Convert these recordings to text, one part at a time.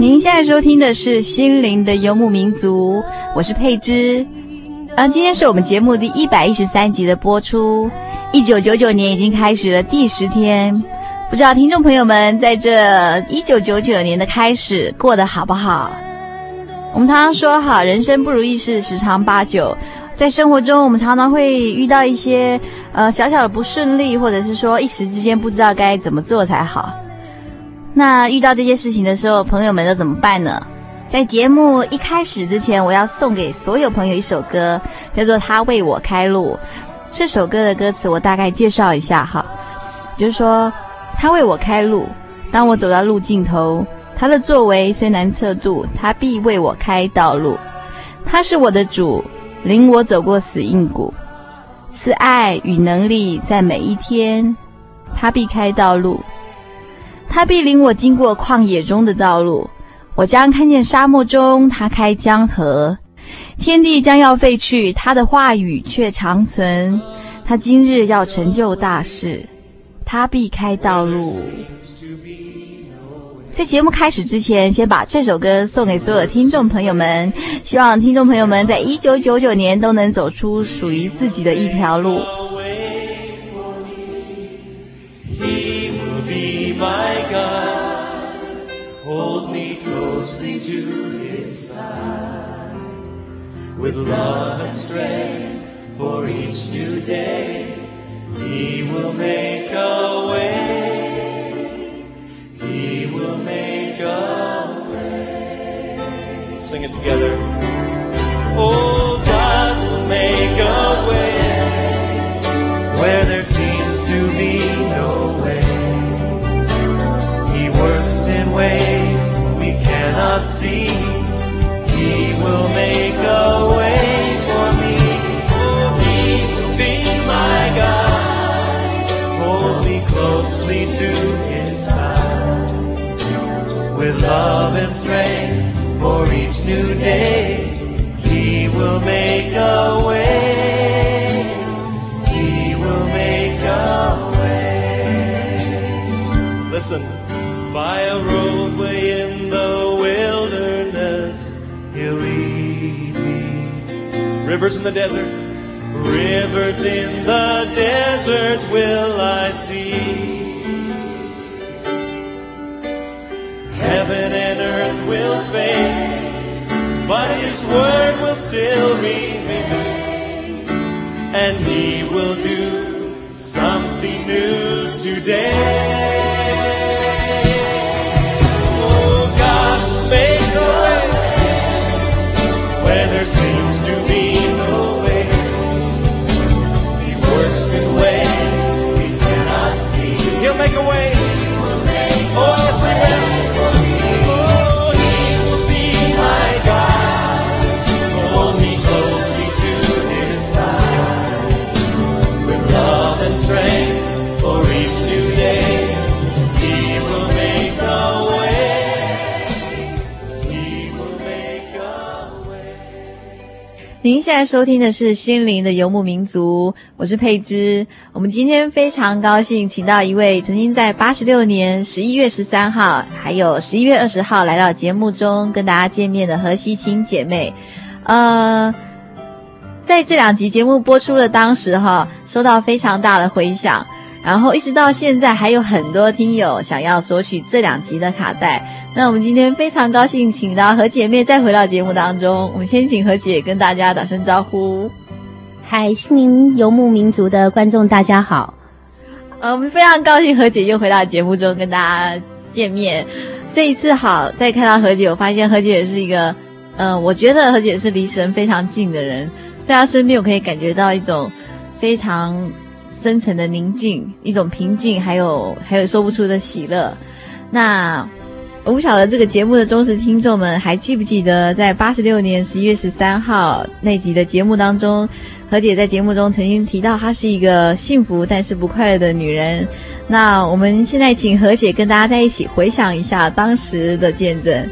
您现在收听的是《心灵的游牧民族》，我是佩芝。啊，今天是我们节目第一百一十三集的播出。一九九九年已经开始了第十天，不知道听众朋友们在这一九九九年的开始过得好不好？我们常常说，好，人生不如意事十常八九，在生活中我们常常会遇到一些呃小小的不顺利，或者是说一时之间不知道该怎么做才好。那遇到这些事情的时候，朋友们都怎么办呢？在节目一开始之前，我要送给所有朋友一首歌，叫做《他为我开路》。这首歌的歌词我大概介绍一下哈，就是说，他为我开路，当我走到路尽头，他的作为虽难测度，他必为我开道路。他是我的主，领我走过死硬谷，赐爱与能力在每一天，他必开道路，他必领我经过旷野中的道路，我将看见沙漠中他开江河。天地将要废去，他的话语却长存。他今日要成就大事，他必开道路。在节目开始之前，先把这首歌送给所有听众朋友们，希望听众朋友们在一九九九年都能走出属于自己的一条路。With love and strength for each new day, He will make a way. He will make a way. Let's sing it together. Oh, God will make a way strength for each new day, He will make a way. He will make a way. Listen, by a roadway in the wilderness He'll lead me. Rivers in the desert, rivers in the desert will I see. Word will still remain, and He will do something new today. 您现在收听的是《心灵的游牧民族》，我是佩芝。我们今天非常高兴，请到一位曾经在八十六年十一月十三号，还有十一月二十号来到节目中跟大家见面的何西清姐妹。呃，在这两集节目播出的当时哈，收到非常大的回响，然后一直到现在还有很多听友想要索取这两集的卡带。那我们今天非常高兴，请到何姐妹再回到节目当中。我们先请何姐跟大家打声招呼。嗨，心灵游牧民族的观众大家好。呃，我们非常高兴何姐又回到节目中跟大家见面。这一次好，再看到何姐，我发现何姐也是一个，呃，我觉得何姐是离神非常近的人，在她身边我可以感觉到一种非常深沉的宁静，一种平静，还有还有说不出的喜乐。那。我不晓得这个节目的忠实听众们还记不记得，在八十六年十一月十三号那集的节目当中，何姐在节目中曾经提到她是一个幸福但是不快乐的女人。那我们现在请何姐跟大家在一起回想一下当时的见证。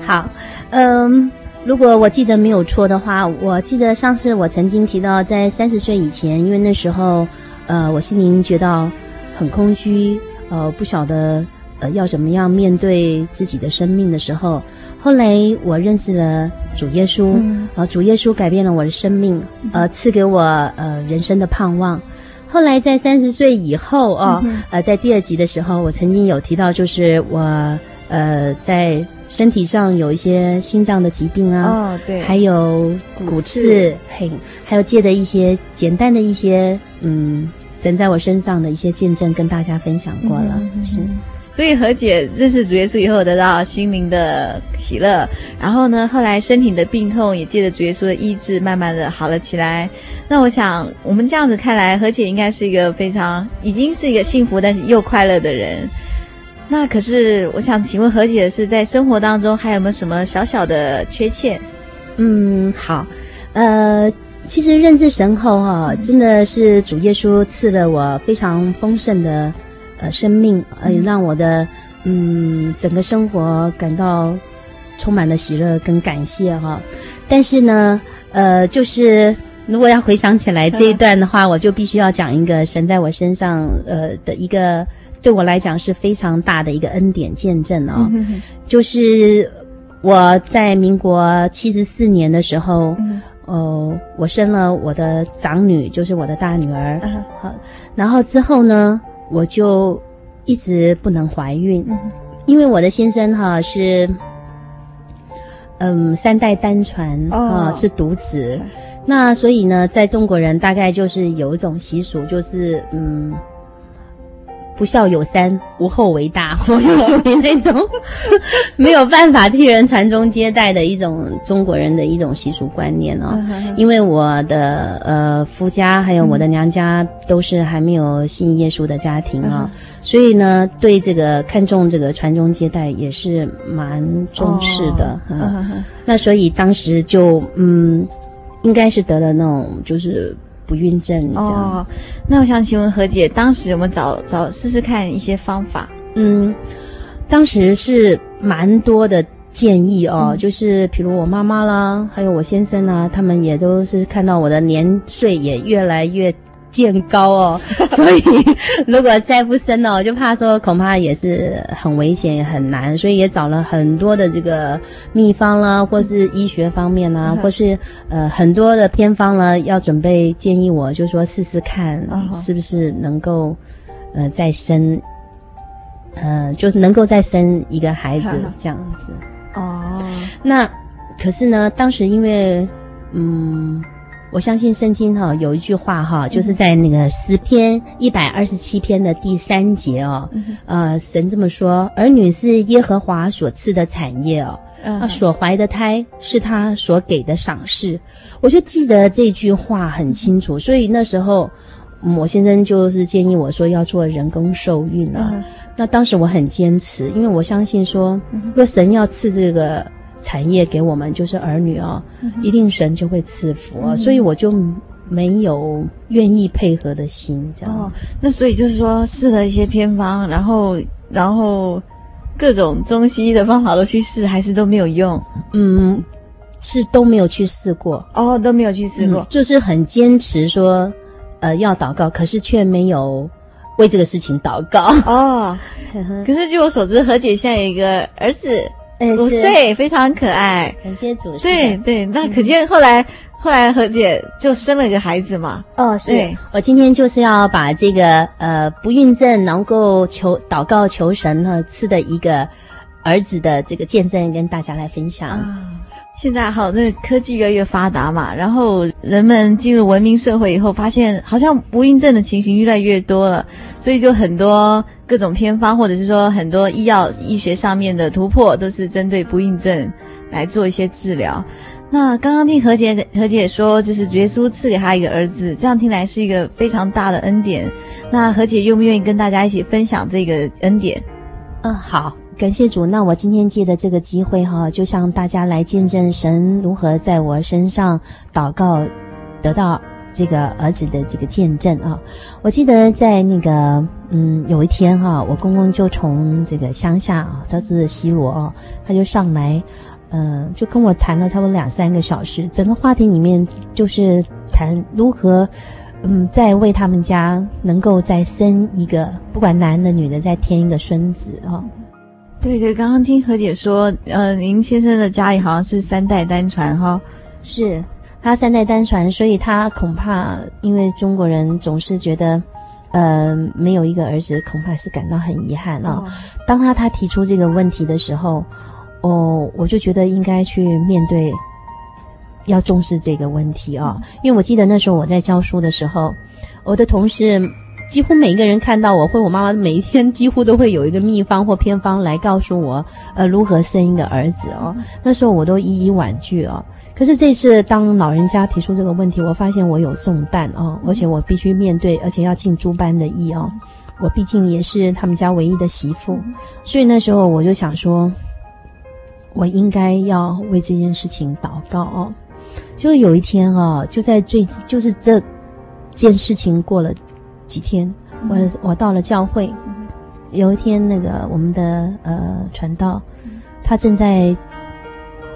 好，嗯，如果我记得没有错的话，我记得上次我曾经提到，在三十岁以前，因为那时候，呃，我心灵觉得很空虚，呃，不晓得。呃，要怎么样面对自己的生命的时候，后来我认识了主耶稣，嗯、呃，主耶稣改变了我的生命，呃，赐给我呃人生的盼望。后来在三十岁以后哦、嗯，呃，在第二集的时候，我曾经有提到，就是我呃在身体上有一些心脏的疾病啊，哦，对，还有骨刺，嘿，还有借的一些简单的一些嗯神在我身上的一些见证，跟大家分享过了，嗯、是。所以何姐认识主耶稣以后，得到心灵的喜乐，然后呢，后来身体的病痛也借着主耶稣的医治，慢慢的好了起来。那我想，我们这样子看来，何姐应该是一个非常已经是一个幸福但是又快乐的人。那可是，我想请问何姐的是，在生活当中还有没有什么小小的缺陷？嗯，好，呃，其实认识神后哈、真的是主耶稣赐了我非常丰盛的。呃，生命呃，让我的嗯整个生活感到充满了喜乐跟感谢哈。但是呢，呃，就是如果要回想起来这一段的话，我就必须要讲一个神在我身上呃的一个对我来讲是非常大的一个恩典见证哦。就是我在民国七十四年的时候，哦，我生了我的长女，就是我的大女儿。好，然后之后呢，我就一直不能怀孕，嗯、因为我的先生哈是，嗯，三代单传啊、哦，是独子，那所以呢，在中国人大概就是有一种习俗，就是嗯。不孝有三，无后为大。我就属于那种 没有办法替人传宗接代的一种中国人的一种习俗观念哦。因为我的呃夫家还有我的娘家都是还没有信耶稣的家庭啊、哦，所以呢，对这个看重这个传宗接代也是蛮重视的。嗯，那所以当时就嗯，应该是得了那种就是。不孕症哦，那我想请问何姐，当时有没有找找试试看一些方法？嗯，当时是蛮多的建议哦，嗯、就是比如我妈妈啦，还有我先生啊，他们也都是看到我的年岁也越来越。渐高哦，所以如果再不生呢，我就怕说恐怕也是很危险，也很难，所以也找了很多的这个秘方啦，或是医学方面啦，嗯、或是呃很多的偏方呢，要准备建议我，就说试试看是不是能够呃再生，呃就是能够再生一个孩子这样子哦。那可是呢，当时因为嗯。我相信圣经哈有一句话哈，就是在那个诗篇一百二十七篇的第三节哦，呃，神这么说：儿女是耶和华所赐的产业哦，啊，所怀的胎是他所给的赏赐。我就记得这句话很清楚，所以那时候我先生就是建议我说要做人工受孕啊。那当时我很坚持，因为我相信说，若神要赐这个。产业给我们就是儿女哦，嗯、一定神就会赐福，哦嗯，所以我就没有愿意配合的心，这样。哦，那所以就是说试了一些偏方，然后然后各种中西医的方法都去试，还是都没有用。嗯，是都没有去试过。哦，都没有去试过，嗯，就是很坚持说，呃，要祷告，可是却没有为这个事情祷告。哦，可是据我所知，何姐现在有一个儿子。哎，五岁，非常可爱。感谢主持。对对，那可见后来。后来何姐就生了一个孩子嘛。哦，是我今天就是要把这个呃不孕症能够求祷告求神呢赐的一个儿子的这个见证跟大家来分享。啊，现在好，那科技越来越发达嘛，然后人们进入文明社会以后，发现好像不孕症的情形越来越多了，所以就很多各种偏方，或者是说很多医药医学上面的突破，都是针对不孕症来做一些治疗。那刚刚听何姐何姐说，就是耶稣赐给她一个儿子，这样听来是一个非常大的恩典。那何姐愿不愿意跟大家一起分享这个恩典？嗯，好，感谢主。那我今天借的这个机会哈，就向大家来见证神如何在我身上祷告，得到这个儿子的这个见证啊。我记得在那个嗯有一天哈，我公公就从这个乡下啊，他是西罗啊，他就上来。嗯、就跟我谈了差不多两三个小时，整个话题里面就是谈如何，嗯，在为他们家能够再生一个，不管男的女的，再添一个孙子啊、对对，刚刚听何姐说，呃，您先生的家里好像是三代单传哈、哦，是他三代单传，所以他恐怕因为中国人总是觉得，呃，没有一个儿子，恐怕是感到很遗憾啊、哦。当他他提出这个问题的时候。哦，我就觉得应该去面对，要重视这个问题啊、哦！因为我记得那时候我在教书的时候，我的同事几乎每一个人看到我，或者我妈妈每一天几乎都会有一个秘方或偏方来告诉我，呃，如何生一个儿子哦。那时候我都一一婉拒哦。可是这次当老人家提出这个问题，我发现我有重担哦，而且我必须面对，而且要尽诸般的义哦。我毕竟也是他们家唯一的媳妇，所以那时候我就想说。我应该要为这件事情祷告哦。就有一天哦，就在最就是这件事情过了几天，我我到了教会，有一天那个我们的呃传道，他正在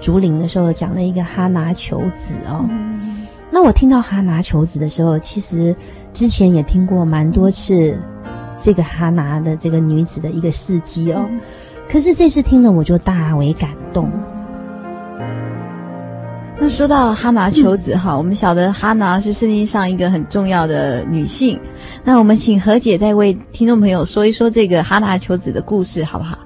竹林的时候讲了一个哈拿求子哦。那我听到哈拿求子的时候，其实之前也听过蛮多次这个哈拿的这个女子的一个事迹哦。可是这次听了我就大为感动。那说到哈拿求子哈，我们晓得哈拿是圣经上一个很重要的女性。那我们请何姐再为听众朋友说一说这个哈拿求子的故事，好不好？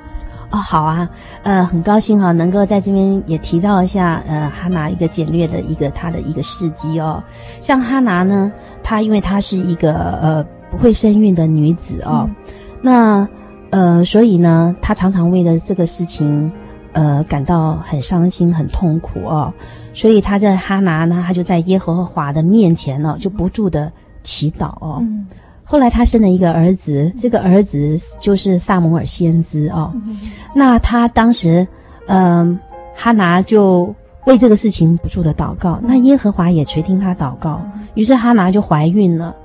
哦，好啊。呃，很高兴哈，能够在这边也提到一下呃哈拿一个简略的一个她的一个事迹哦。像哈拿呢，她因为她是一个呃不会生育的女子哦，嗯、那。呃，所以呢，她常常为了这个事情，呃，感到很伤心、很痛苦哦。所以他在哈拿呢，他就在耶和华的面前呢，就不住的祈祷哦。嗯。后来他生了一个儿子，这个儿子就是撒母耳先知哦。嗯。那他当时，嗯、呃，哈拿就为这个事情不住的祷告，那耶和华也垂听他祷告，于是哈拿就怀孕了。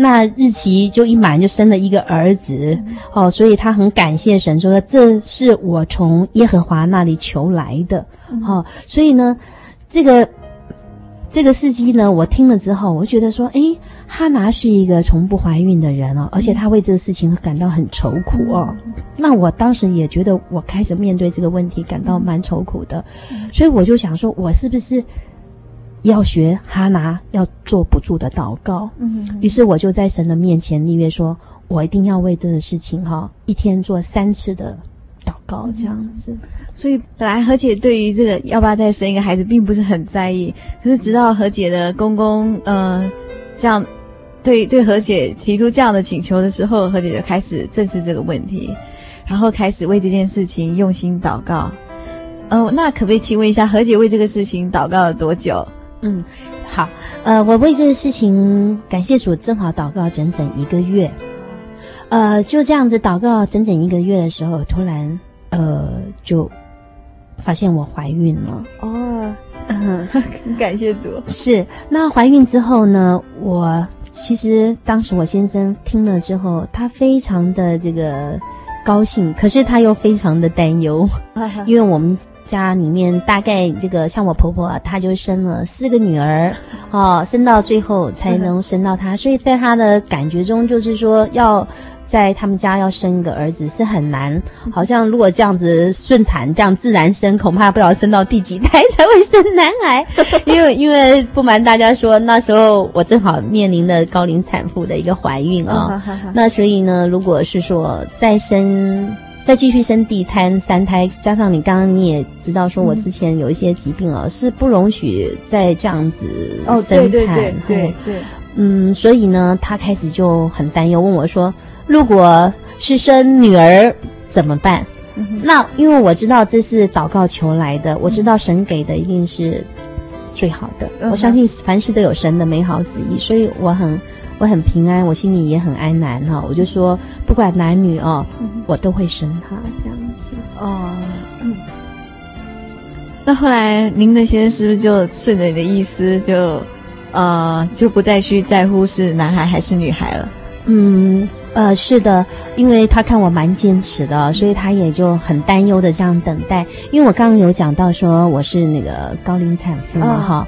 那日期就一满，就生了一个儿子，哦，所以他很感谢神，说这是我从耶和华那里求来的，哦，所以呢，这个这个事迹呢，我听了之后，我觉得说，诶，哈拿是一个从不怀孕的人哦，而且他为这个事情感到很愁苦哦。那我当时也觉得，我开始面对这个问题感到蛮愁苦的，所以我就想说，我是不是？要学哈拿要做不住的祷告，嗯，于是我就在神的面前立约说，我一定要为这个事情哈，一天做三次的祷告，这样子。所以本来何姐对于这个要不要再生一个孩子并不是很在意，可是直到何姐的公公呃这样对对何姐提出这样的请求的时候，何姐就开始正视这个问题，然后开始为这件事情用心祷告。呃，那可不可以请问一下，何姐为这个事情祷告了多久？嗯，好，呃，我为这个事情感谢主，正好祷告整整一个月，呃，就这样子祷告整整一个月的时候，突然呃就发现我怀孕了。哦，嗯，感谢主。是，那怀孕之后呢，我其实当时我先生听了之后，他非常的这个高兴，可是他又非常的担忧。因为我们家里面大概这个像我婆婆啊，她就生了四个女儿，哦，生到最后才能生到她，所以在她的感觉中就是说要。在他们家要生一个儿子是很难，好像如果这样子顺产这样自然生，恐怕不知道生到第几胎才会生男孩。因为因为不瞒大家说，那时候我正好面临了高龄产妇的一个怀孕啊、哦，那所以呢，如果是说再生再继续生第胎三胎，加上你刚刚你也知道说我之前有一些疾病啊，是不容许再这样子生产。哦、对对对对对。嗯，所以呢，他开始就很担忧，问我说。如果是生女儿怎么办？嗯、那因为我知道这是祷告求来的，我知道神给的一定是最好的。嗯、我相信凡事都有神的美好旨意，所以我很我很平安，我心里也很安然哈。我就说不管男女哦，嗯、我都会生他这样子哦。嗯。那后来您的先生是不是就顺着你的意思，就呃就不再去在乎是男孩还是女孩了？嗯。呃，是的，因为他看我蛮坚持的，所以他也就很担忧的这样等待。因为我刚刚有讲到说我是那个高龄产妇嘛，哈、哦，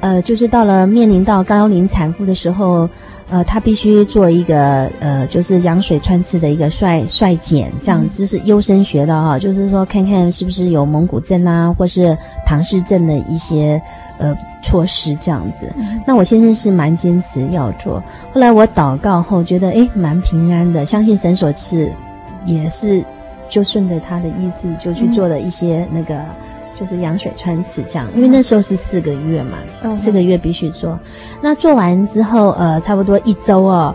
呃，就是到了面临到高龄产妇的时候，呃，他必须做一个呃，就是羊水穿刺的一个筛筛检，这样就是优生学的哈，就是说看看是不是有蒙古症啊，或是唐氏症的一些。呃，措施这样子，那我先生是蛮坚持要做。后来我祷告后觉得，诶，蛮平安的，相信神所赐，也是就顺着他的意思就去做了一些那个，就是羊水穿刺这样。因为那时候是四个月嘛，四个月必须做。那做完之后，呃，差不多一周哦，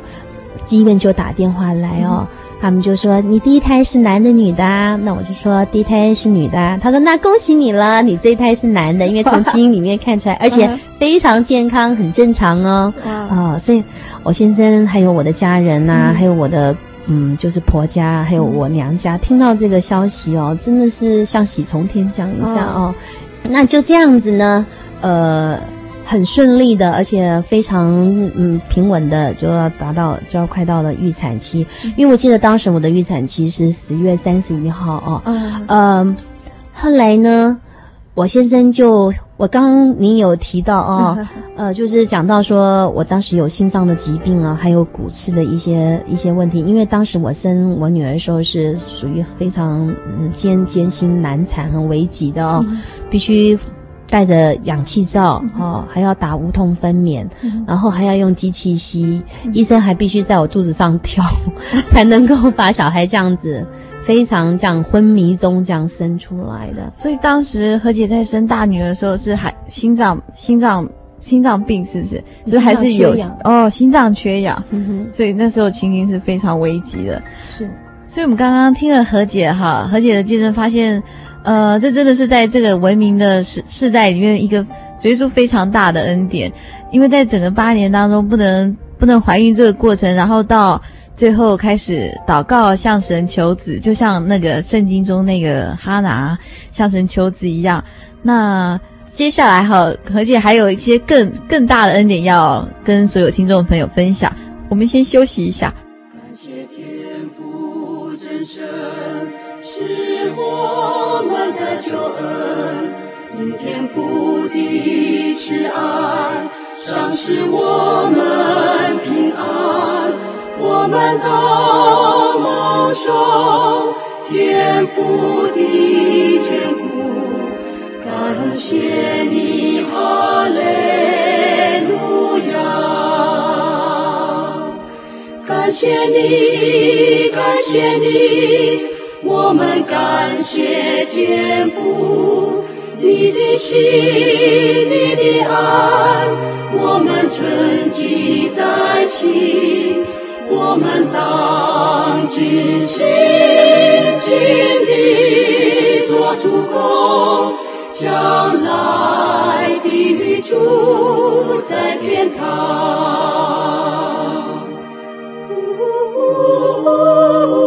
医院就打电话来哦。他们就说，你第一胎是男的女的？啊那我就说第一胎是女的。啊他说，那恭喜你了，你这一胎是男的，因为从基因里面看出来，而且非常健康，很正常哦。啊、哦，所以我先生还有我的家人呐、啊，还有我的嗯，就是婆家，还有我娘家，听到这个消息哦，真的是像喜从天降一下哦。那就这样子呢，呃。很顺利的，而且非常嗯平稳的，就要达到就要快到了预产期。因为我记得当时我的预产期是十月三十一号哦。嗯。呃，后来呢，我先生就我刚刚你有提到哦，呃，就是讲到说我当时有心脏的疾病啊，还有骨刺的一些一些问题。因为当时我生我女儿的时候是属于非常嗯艰艰辛难产很危急的哦，嗯、必须。带着氧气罩，哦，还要打无痛分娩，嗯、然后还要用机器吸，嗯、医生还必须在我肚子上跳，嗯、才能够把小孩这样子非常这样昏迷中这样生出来的。所以当时何姐在生大女儿的时候是还心脏心脏心脏病是不是？所以还是有哦，心脏缺氧，嗯，所以那时候情形是非常危急的。是，所以我们刚刚听了何姐哈，何姐的见证发现。呃，这真的是在这个文明的世世代里面一个结束非常大的恩典，因为在整个八年当中不能不能怀孕这个过程，然后到最后开始祷告向神求子，就像那个圣经中那个哈拿向神求子一样。那接下来哈，何姐还有一些更更大的恩典要跟所有听众朋友分享，我们先休息一下。感谢天父。救恩，因天父的慈爱，赏赐我们平安，我们都蒙受天父的眷顾。感谢你，哈利路亚！感谢你，感谢你。我们感谢天父，你的心，你的爱，我们存记在心，我们当尽心尽力做主工，将来的主在天堂。呜呜呜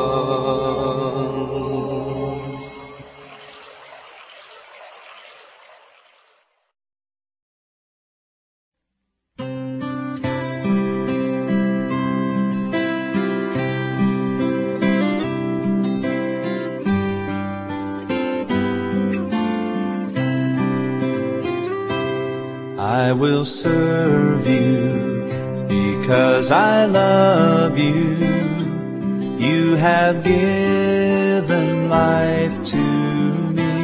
will serve you because I love you. You have given life to me.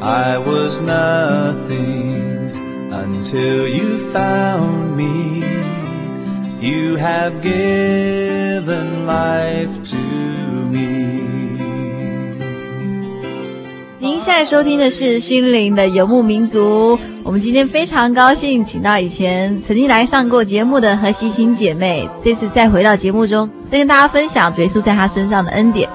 I was nothing until you found me. You have given life to me. 您现在收听的是《心灵的游牧民族》。 我们今天非常高兴，请到以前曾经来上过节目的何西欣姐妹，这次再回到节目中，再跟大家分享主耶稣在她身上的恩典。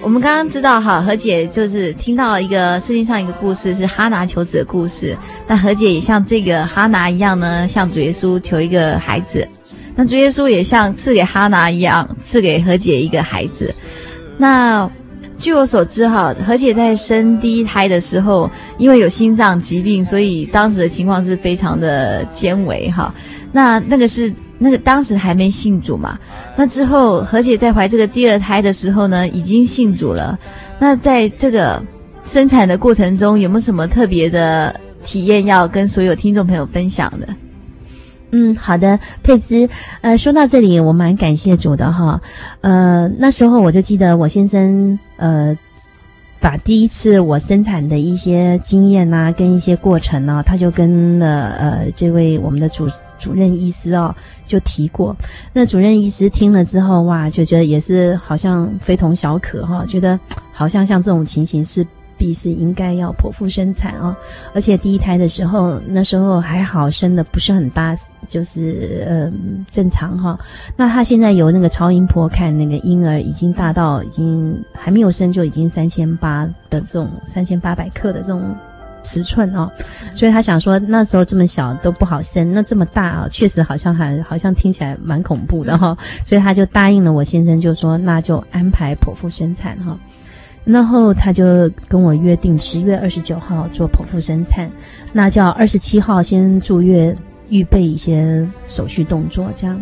我们刚刚知道哈，何姐就是听到一个圣经上一个故事，是哈拿求子的故事。那何姐也像这个哈拿一样呢，向主耶稣求一个孩子。那主耶稣也像赐给哈拿一样，赐给何姐一个孩子。那据我所知，哈，何姐在生第一胎的时候，因为有心脏疾病，所以当时的情况是非常的艰危，哈。那那个是那个当时还没信主嘛。那之后，何姐在怀这个第二胎的时候呢，已经信主了。那在这个生产的过程中，有没有什么特别的体验要跟所有听众朋友分享的？嗯，好的，佩芝，呃，说到这里，我蛮感谢主的哈，呃，那时候我就记得我先生，呃，把第一次我生产的一些经验呐、跟一些过程呢、他就跟了呃这位我们的主主任医师哦，就提过，那主任医师听了之后，哇，就觉得也是好像非同小可哈，觉得好像像这种情形是。必是应该要剖腹生产哦，而且第一胎的时候，那时候还好生的不是很大，就是嗯、正常哈、那他现在由那个超音波看那个婴儿已经大到已经还没有生就已经三千八的这种三千八百克的这种尺寸哦，所以他想说那时候这么小都不好生，那这么大啊、确实好像还好像听起来蛮恐怖的哈、所以他就答应了我先生，就说那就安排剖腹生产哈。然后他就跟我约定十月二十九号做剖腹生产，那叫二十七号先住院预备一些手续动作，这样。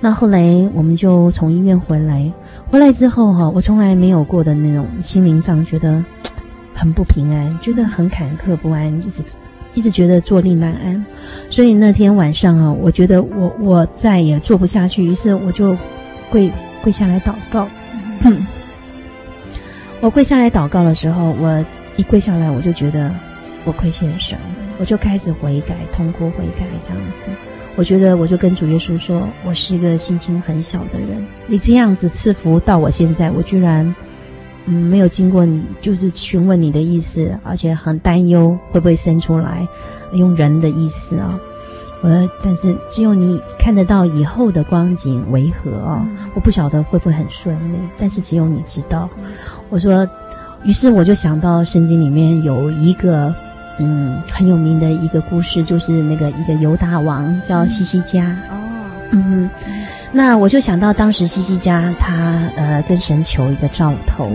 那后来我们就从医院回来，回来之后哈，我从来没有过的那种心灵上觉得很不平安，觉得很坎坷不安，一直一直觉得坐立难安。所以那天晚上啊，我觉得我我再也坐不下去，于是我就跪跪下来祷告。我跪下来祷告的时候，我一跪下来，我就觉得我亏欠神，我就开始悔改，痛哭悔改这样子。我觉得我就跟主耶稣说，我是一个心情很小的人，你这样子赐福到我现在，我居然嗯没有经过你，就是询问你的意思，而且很担忧会不会生出来，用人的意思啊。我但是只有你看得到以后的光景为何啊？我不晓得会不会很顺利，但是只有你知道。我说，于是我就想到圣经里面有一个嗯很有名的一个故事，就是那个一个犹大王叫西西家。哦，嗯，那我就想到当时西西家他呃跟神求一个兆头。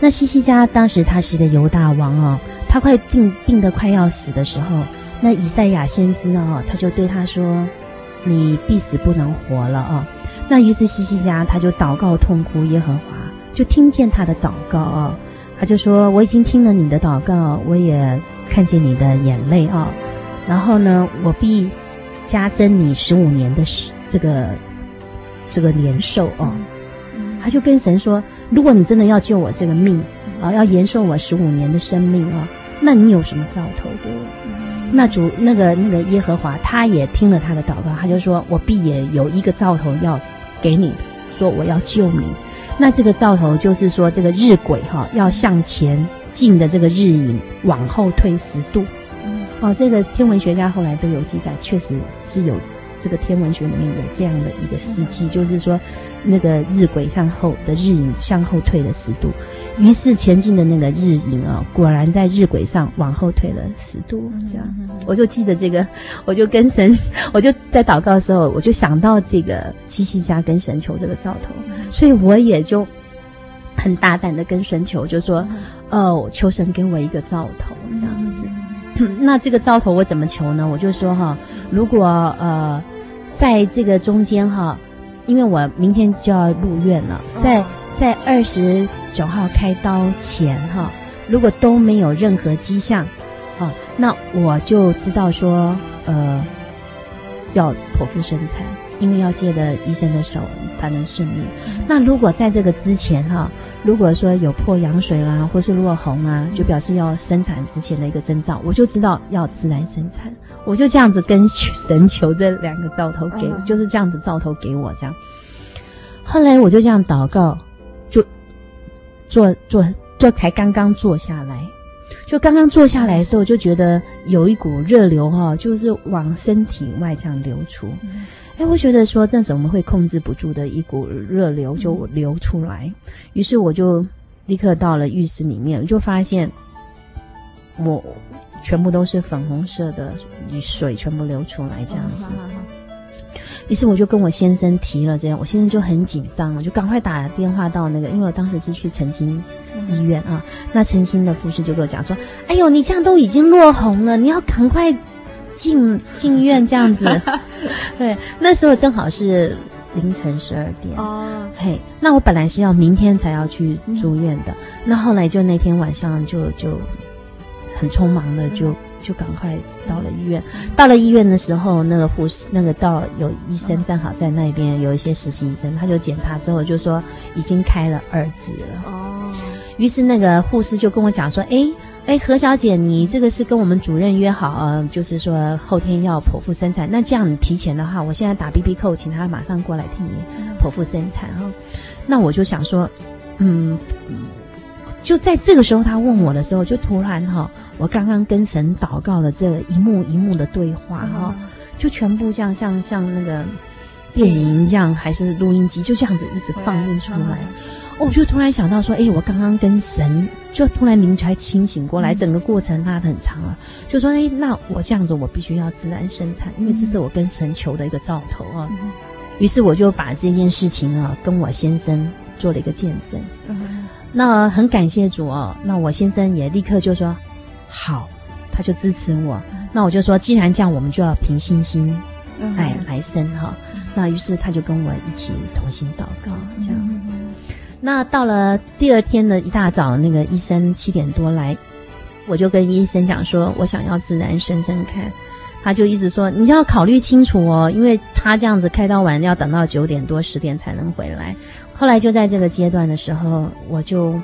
那西西家当时他是一个犹大王哦，他快病病得快要死的时候。那以赛亚先知呢？他就对他说：“你必死不能活了啊！”那于是西西家他就祷告痛哭耶和华，就听见他的祷告啊，他就说：“我已经听了你的祷告，我也看见你的眼泪啊，然后呢，我必加增你十五年的这个这个年寿啊。”他就跟神说：“如果你真的要救我这个命啊，要延寿我十五年的生命啊，那你有什么兆头给我？”那主那个那个耶和华，他也听了他的祷告，他就说：“我必也有一个兆头要给你，说我要救你。那这个兆头就是说，这个日晷哈要向前进的这个日影往后退十度，哦，这个天文学家后来都有记载，确实是有这个天文学里面有这样的一个时期，嗯、就是说那个日晷向后的日影向后退了十度，于是前进的那个日影啊，果然在日晷上往后退了十度，这样，我就记得这个，我就跟神，我就在祷告的时候，我就想到这个七夕家跟神求这个兆头，所以我也就很大胆的跟神求，就说，哦，求神给我一个兆头，这样子。那这个兆头我怎么求呢？我就说哈，如果呃，在这个中间哈，因为我明天就要入院了，在在二十九号开刀前哈，如果都没有任何迹象，啊，那我就知道说呃，要剖腹生产，因为要借着医生的手才能顺利。那如果在这个之前哈。如果说有破羊水啦，或是落红啊，就表示要生产之前的一个征兆，我就知道要自然生产。我就这样子跟神求这两个兆头给，嗯、就是这样子兆头给我这样。后来我就这样祷告，就坐坐坐才刚刚坐下来，就刚刚坐下来的时候，就觉得有一股热流哈，就是往身体外这样流出。嗯哎，我觉得说，但是我们会控制不住的一股热流就流出来，于是我就立刻到了浴室里面，就发现我全部都是粉红色的水，全部流出来这样子。于是我就跟我先生提了这样，我先生就很紧张，我就赶快打电话到那个，因为我当时是去澄清医院啊，那澄清的护士就跟我讲说：“哎呦，你这样都已经落红了，你要赶快。”进进院这样子，对，那时候正好是凌晨十二点。哦，嘿，那我本来是要明天才要去住院的，嗯、那后来就那天晚上就就很匆忙的就就赶快到了医院。到了医院的时候，那个护士那个到有医生正好在那边，有一些实习医生，他就检查之后就说已经开了二指了哦，于是那个护士就跟我讲说，哎。哎，何小姐，你这个是跟我们主任约好啊，就是说后天要剖腹生产。那这样你提前的话，我现在打 BB Call，请他马上过来替你剖腹生产哈。那我就想说，嗯，就在这个时候他问我的时候，就突然哈，我刚刚跟神祷告的这一幕一幕的对话哈，就全部这样像像那个电影一样，还是录音机，就这样子一直放映出来。哦，我就突然想到说，哎，我刚刚跟神就突然灵才清醒过来，整个过程拉得很长啊，就说，哎，那我这样子，我必须要自然生产，因为这是我跟神求的一个兆头啊。于是我就把这件事情啊，跟我先生做了一个见证。那很感谢主哦，那我先生也立刻就说好，他就支持我。那我就说，既然这样，我们就要凭信心来来生哈。那于是他就跟我一起同心祷告，这样子。那到了第二天的一大早，那个医生七点多来，我就跟医生讲说，我想要自然生生看，他就一直说，你要考虑清楚哦，因为他这样子开刀完要等到九点多十点才能回来。后来就在这个阶段的时候，我就。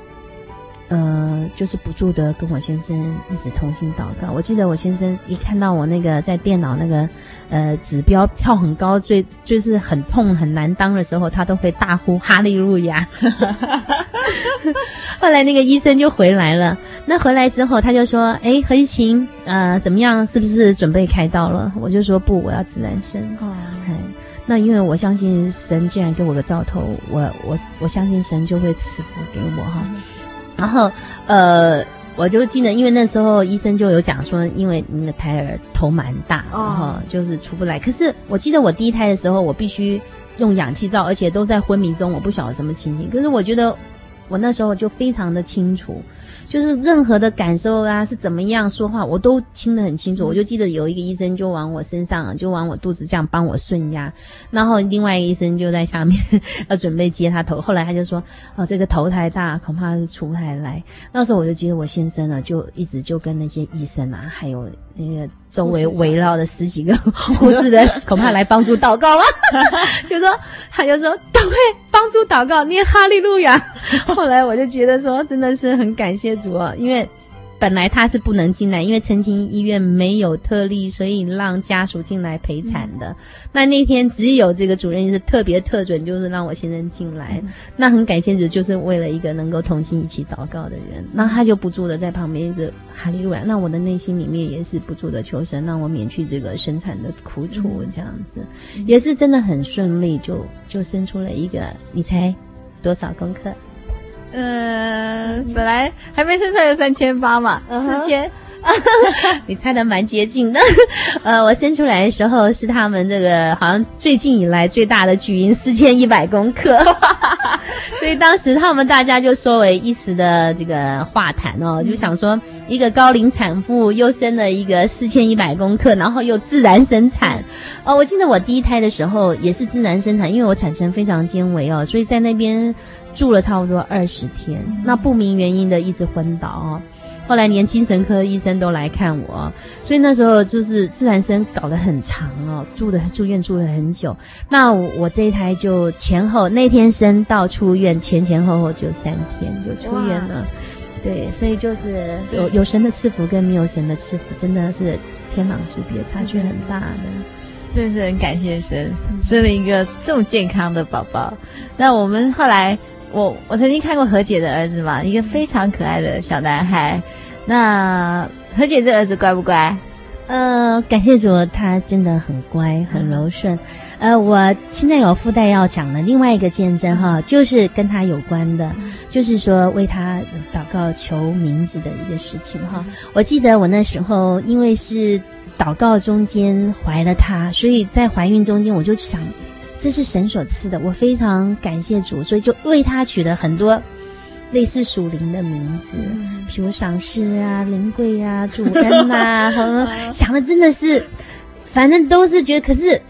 呃，就是不住的跟我先生一直同心祷告。我记得我先生一看到我那个在电脑那个呃指标跳很高，最就是很痛很难当的时候，他都会大呼哈利路亚。后来那个医生就回来了，那回来之后他就说：“哎，何依琴，呃，怎么样？是不是准备开刀了？”我就说：“不，我要自然生。”哦，那因为我相信神既然给我个兆头，我我我相信神就会赐福给我哈。然后，呃，我就记得，因为那时候医生就有讲说，因为你的胎儿头蛮大，然后就是出不来。可是我记得我第一胎的时候，我必须用氧气罩，而且都在昏迷中，我不晓得什么情形。可是我觉得我那时候就非常的清楚。就是任何的感受啊，是怎么样说话，我都听得很清楚。我就记得有一个医生就往我身上，就往我肚子这样帮我顺压，然后另外一个医生就在下面 要准备接他头。后来他就说：“哦，这个头太大，恐怕是出不来。”那时候我就记得我先生呢，就一直就跟那些医生啊，还有那个周围围绕的十几个 护士的，恐怕来帮助祷告了。就说他就说都会帮助祷告，念哈利路亚。后来我就觉得说，真的是很感谢。主啊，因为本来他是不能进来，因为澄清医院没有特例，所以让家属进来陪产的。嗯、那那天只有这个主任是特别特准，就是让我先生进来。嗯、那很感谢主，就是为了一个能够同心一起祷告的人。那他就不住的在旁边一直哈利路亚。那我的内心里面也是不住的求神，让我免去这个生产的苦楚，这样子、嗯、也是真的很顺利，就就生出了一个。你猜多少公克？呃，本来还没生出来就三千八嘛，四千，你猜的蛮接近的。呃，我生出来的时候是他们这个好像最近以来最大的巨婴，四千一百公克。所以当时他们大家就说为一时的这个话谈哦，就想说一个高龄产妇又生了一个四千一百公克，然后又自然生产。哦，我记得我第一胎的时候也是自然生产，因为我产程非常艰危哦，所以在那边。住了差不多二十天，那不明原因的一直昏倒哦，后来连精神科医生都来看我，所以那时候就是自然生搞得很长哦，住的住院住了很久。那我这一胎就前后那天生到出院前前后后就三天就出院了，哇对，所以就是有有神的赐福跟没有神的赐福真的是天壤之别，差距很大的。真是很感谢神，生了一个这么健康的宝宝。那我们后来。我我曾经看过何姐的儿子嘛，一个非常可爱的小男孩。那何姐这儿子乖不乖？呃，感谢主，他真的很乖，很柔顺。呃，我现在有附带要讲的另外一个见证哈，就是跟他有关的，就是说为他祷告求名字的一个事情哈。我记得我那时候因为是祷告中间怀了他，所以在怀孕中间我就想。这是神所赐的，我非常感谢主，所以就为他取了很多类似属灵的名字，嗯、比如赏识啊、灵贵啊、主恩啊，想的真的是，反正都是觉得，可是。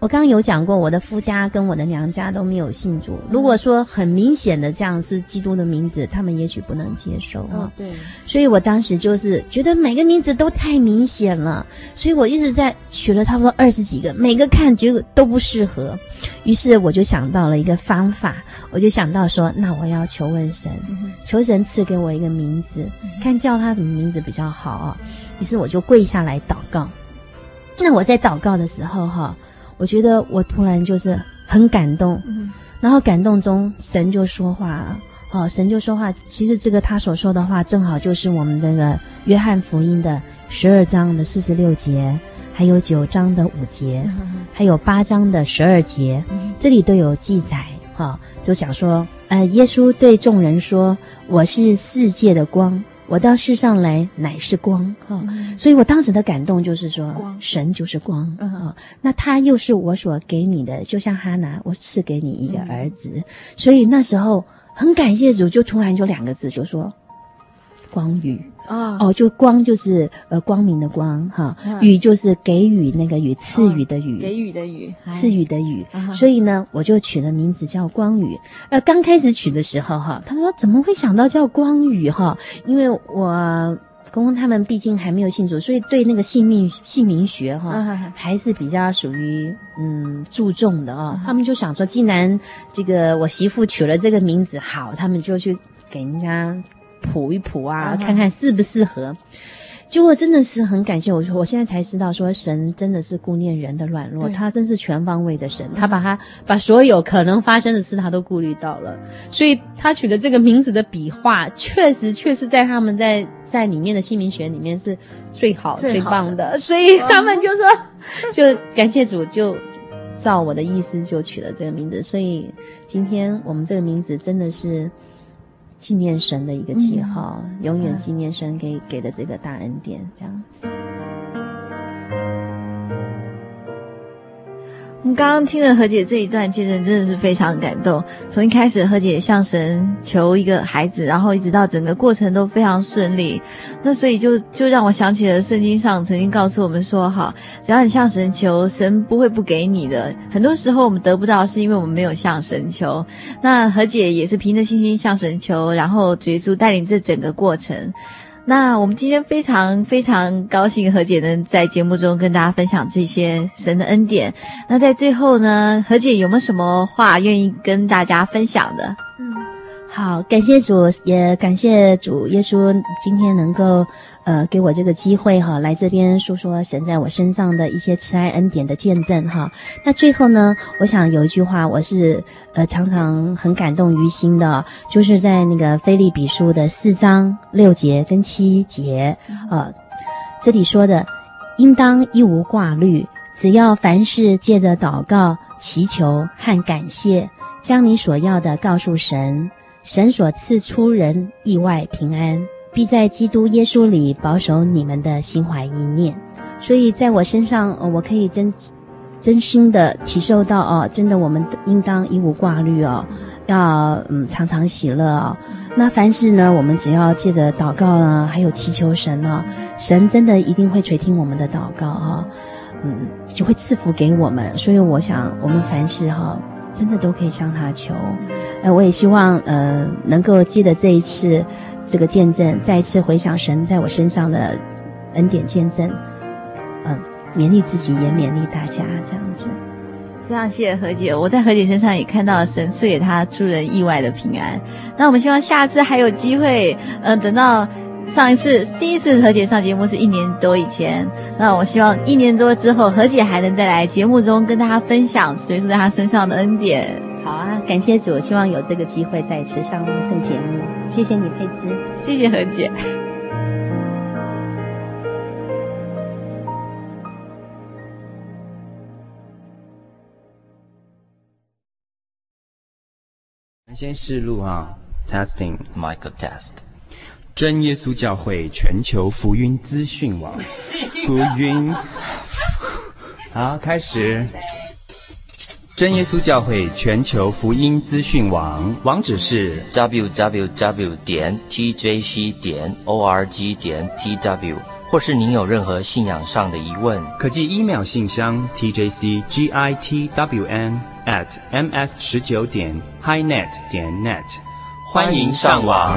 我刚刚有讲过，我的夫家跟我的娘家都没有信主。如果说很明显的这样是基督的名字，他们也许不能接受啊。哦，对。所以我当时就是觉得每个名字都太明显了，所以我一直在取了差不多二十几个，每个看觉得都不适合。于是我就想到了一个方法，我就想到说，那我要求问神，求神赐给我一个名字，看叫他什么名字比较好啊。于是我就跪下来祷告。那我在祷告的时候哈。我觉得我突然就是很感动，嗯、然后感动中神就说话了，哦，神就说话。其实这个他所说的话，正好就是我们这个约翰福音的十二章的四十六节，还有九章的五节，嗯、还有八章的十二节，嗯、这里都有记载。哈、哦，就讲说，呃，耶稣对众人说：“我是世界的光。”我到世上来乃是光啊，嗯、所以我当时的感动就是说，神就是光啊、嗯。哦，那他又是我所给你的，就像哈拿，我赐给你一个儿子，嗯、所以那时候很感谢主，就突然就两个字就说。光宇哦哦，就光就是呃光明的光哈，予、嗯、就是给予那个雨赐予的予，给予的予，赐予的予，所以呢，我就取了名字叫光宇。呃，刚开始取的时候哈，他们说怎么会想到叫光宇哈？因为我公公他们毕竟还没有信主，所以对那个姓名姓名学哈、嗯、还是比较属于嗯注重的啊。嗯、他们就想说，既然这个我媳妇取了这个名字好，他们就去给人家。谱一谱啊，看看适不适合。就我真的是很感谢我，说我现在才知道，说神真的是顾念人的软弱，他真是全方位的神，他把他把所有可能发生的事，他都顾虑到了。所以他取的这个名字的笔画，确实确实在他们在在里面的姓名学里面是最好最棒的。所以他们就说，就感谢主，就照我的意思就取了这个名字。所以今天我们这个名字真的是。纪念神的一个记号，嗯、永远纪念神给、嗯、给的这个大恩典，这样子。我们刚刚听了何姐这一段见证，真的是非常感动。从一开始，何姐向神求一个孩子，然后一直到整个过程都非常顺利。那所以就就让我想起了圣经上曾经告诉我们说：哈，只要你向神求，神不会不给你的。很多时候我们得不到，是因为我们没有向神求。那何姐也是凭着信心向神求，然后主耶稣带领这整个过程。那我们今天非常非常高兴，何姐能在节目中跟大家分享这些神的恩典。那在最后呢，何姐有没有什么话愿意跟大家分享的？嗯，好，感谢主，也感谢主耶稣今天能够呃给我这个机会哈，来这边说说神在我身上的一些慈爱恩典的见证哈。那最后呢，我想有一句话，我是呃常常很感动于心的，就是在那个菲利比书的四章六节跟七节啊，这里说的，应当一无挂虑，只要凡事借着祷告、祈求和感谢，将你所要的告诉神。神所赐出人意外平安，必在基督耶稣里保守你们的心怀意念。所以在我身上，我可以真真心的体受到哦，真的，我们应当一无挂虑哦，要嗯常常喜乐哦。那凡事呢，我们只要借着祷告呢，还有祈求神呢、神真的一定会垂听我们的祷告哈、嗯，就会赐福给我们。所以我想，我们凡事哈、真的都可以向他求，呃，我也希望呃能够记得这一次这个见证，再一次回想神在我身上的恩典见证，嗯、勉励自己也勉励大家这样子。非常谢谢何姐，我在何姐身上也看到了神赐给她出人意外的平安。那我们希望下次还有机会，嗯、等到。上一次第一次何姐上节目是一年多以前，那我希望一年多之后何姐还能再来节目中跟大家分享随处在她身上的恩典。好啊，感谢主，希望有这个机会再次上这个节目。谢谢你，佩芝，谢谢何姐。先试录啊，testing Michael test。真耶稣教会全球福音资讯网，福音，好，开始。真耶稣教会全球福音资讯网网址是 www 点 tjc 点 org 点 tw，或是您有任何信仰上的疑问，可寄 email 信箱 tjcgitwn at ms 十九点 highnet 点 net，欢迎上网。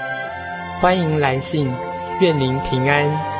欢迎来信，愿您平安。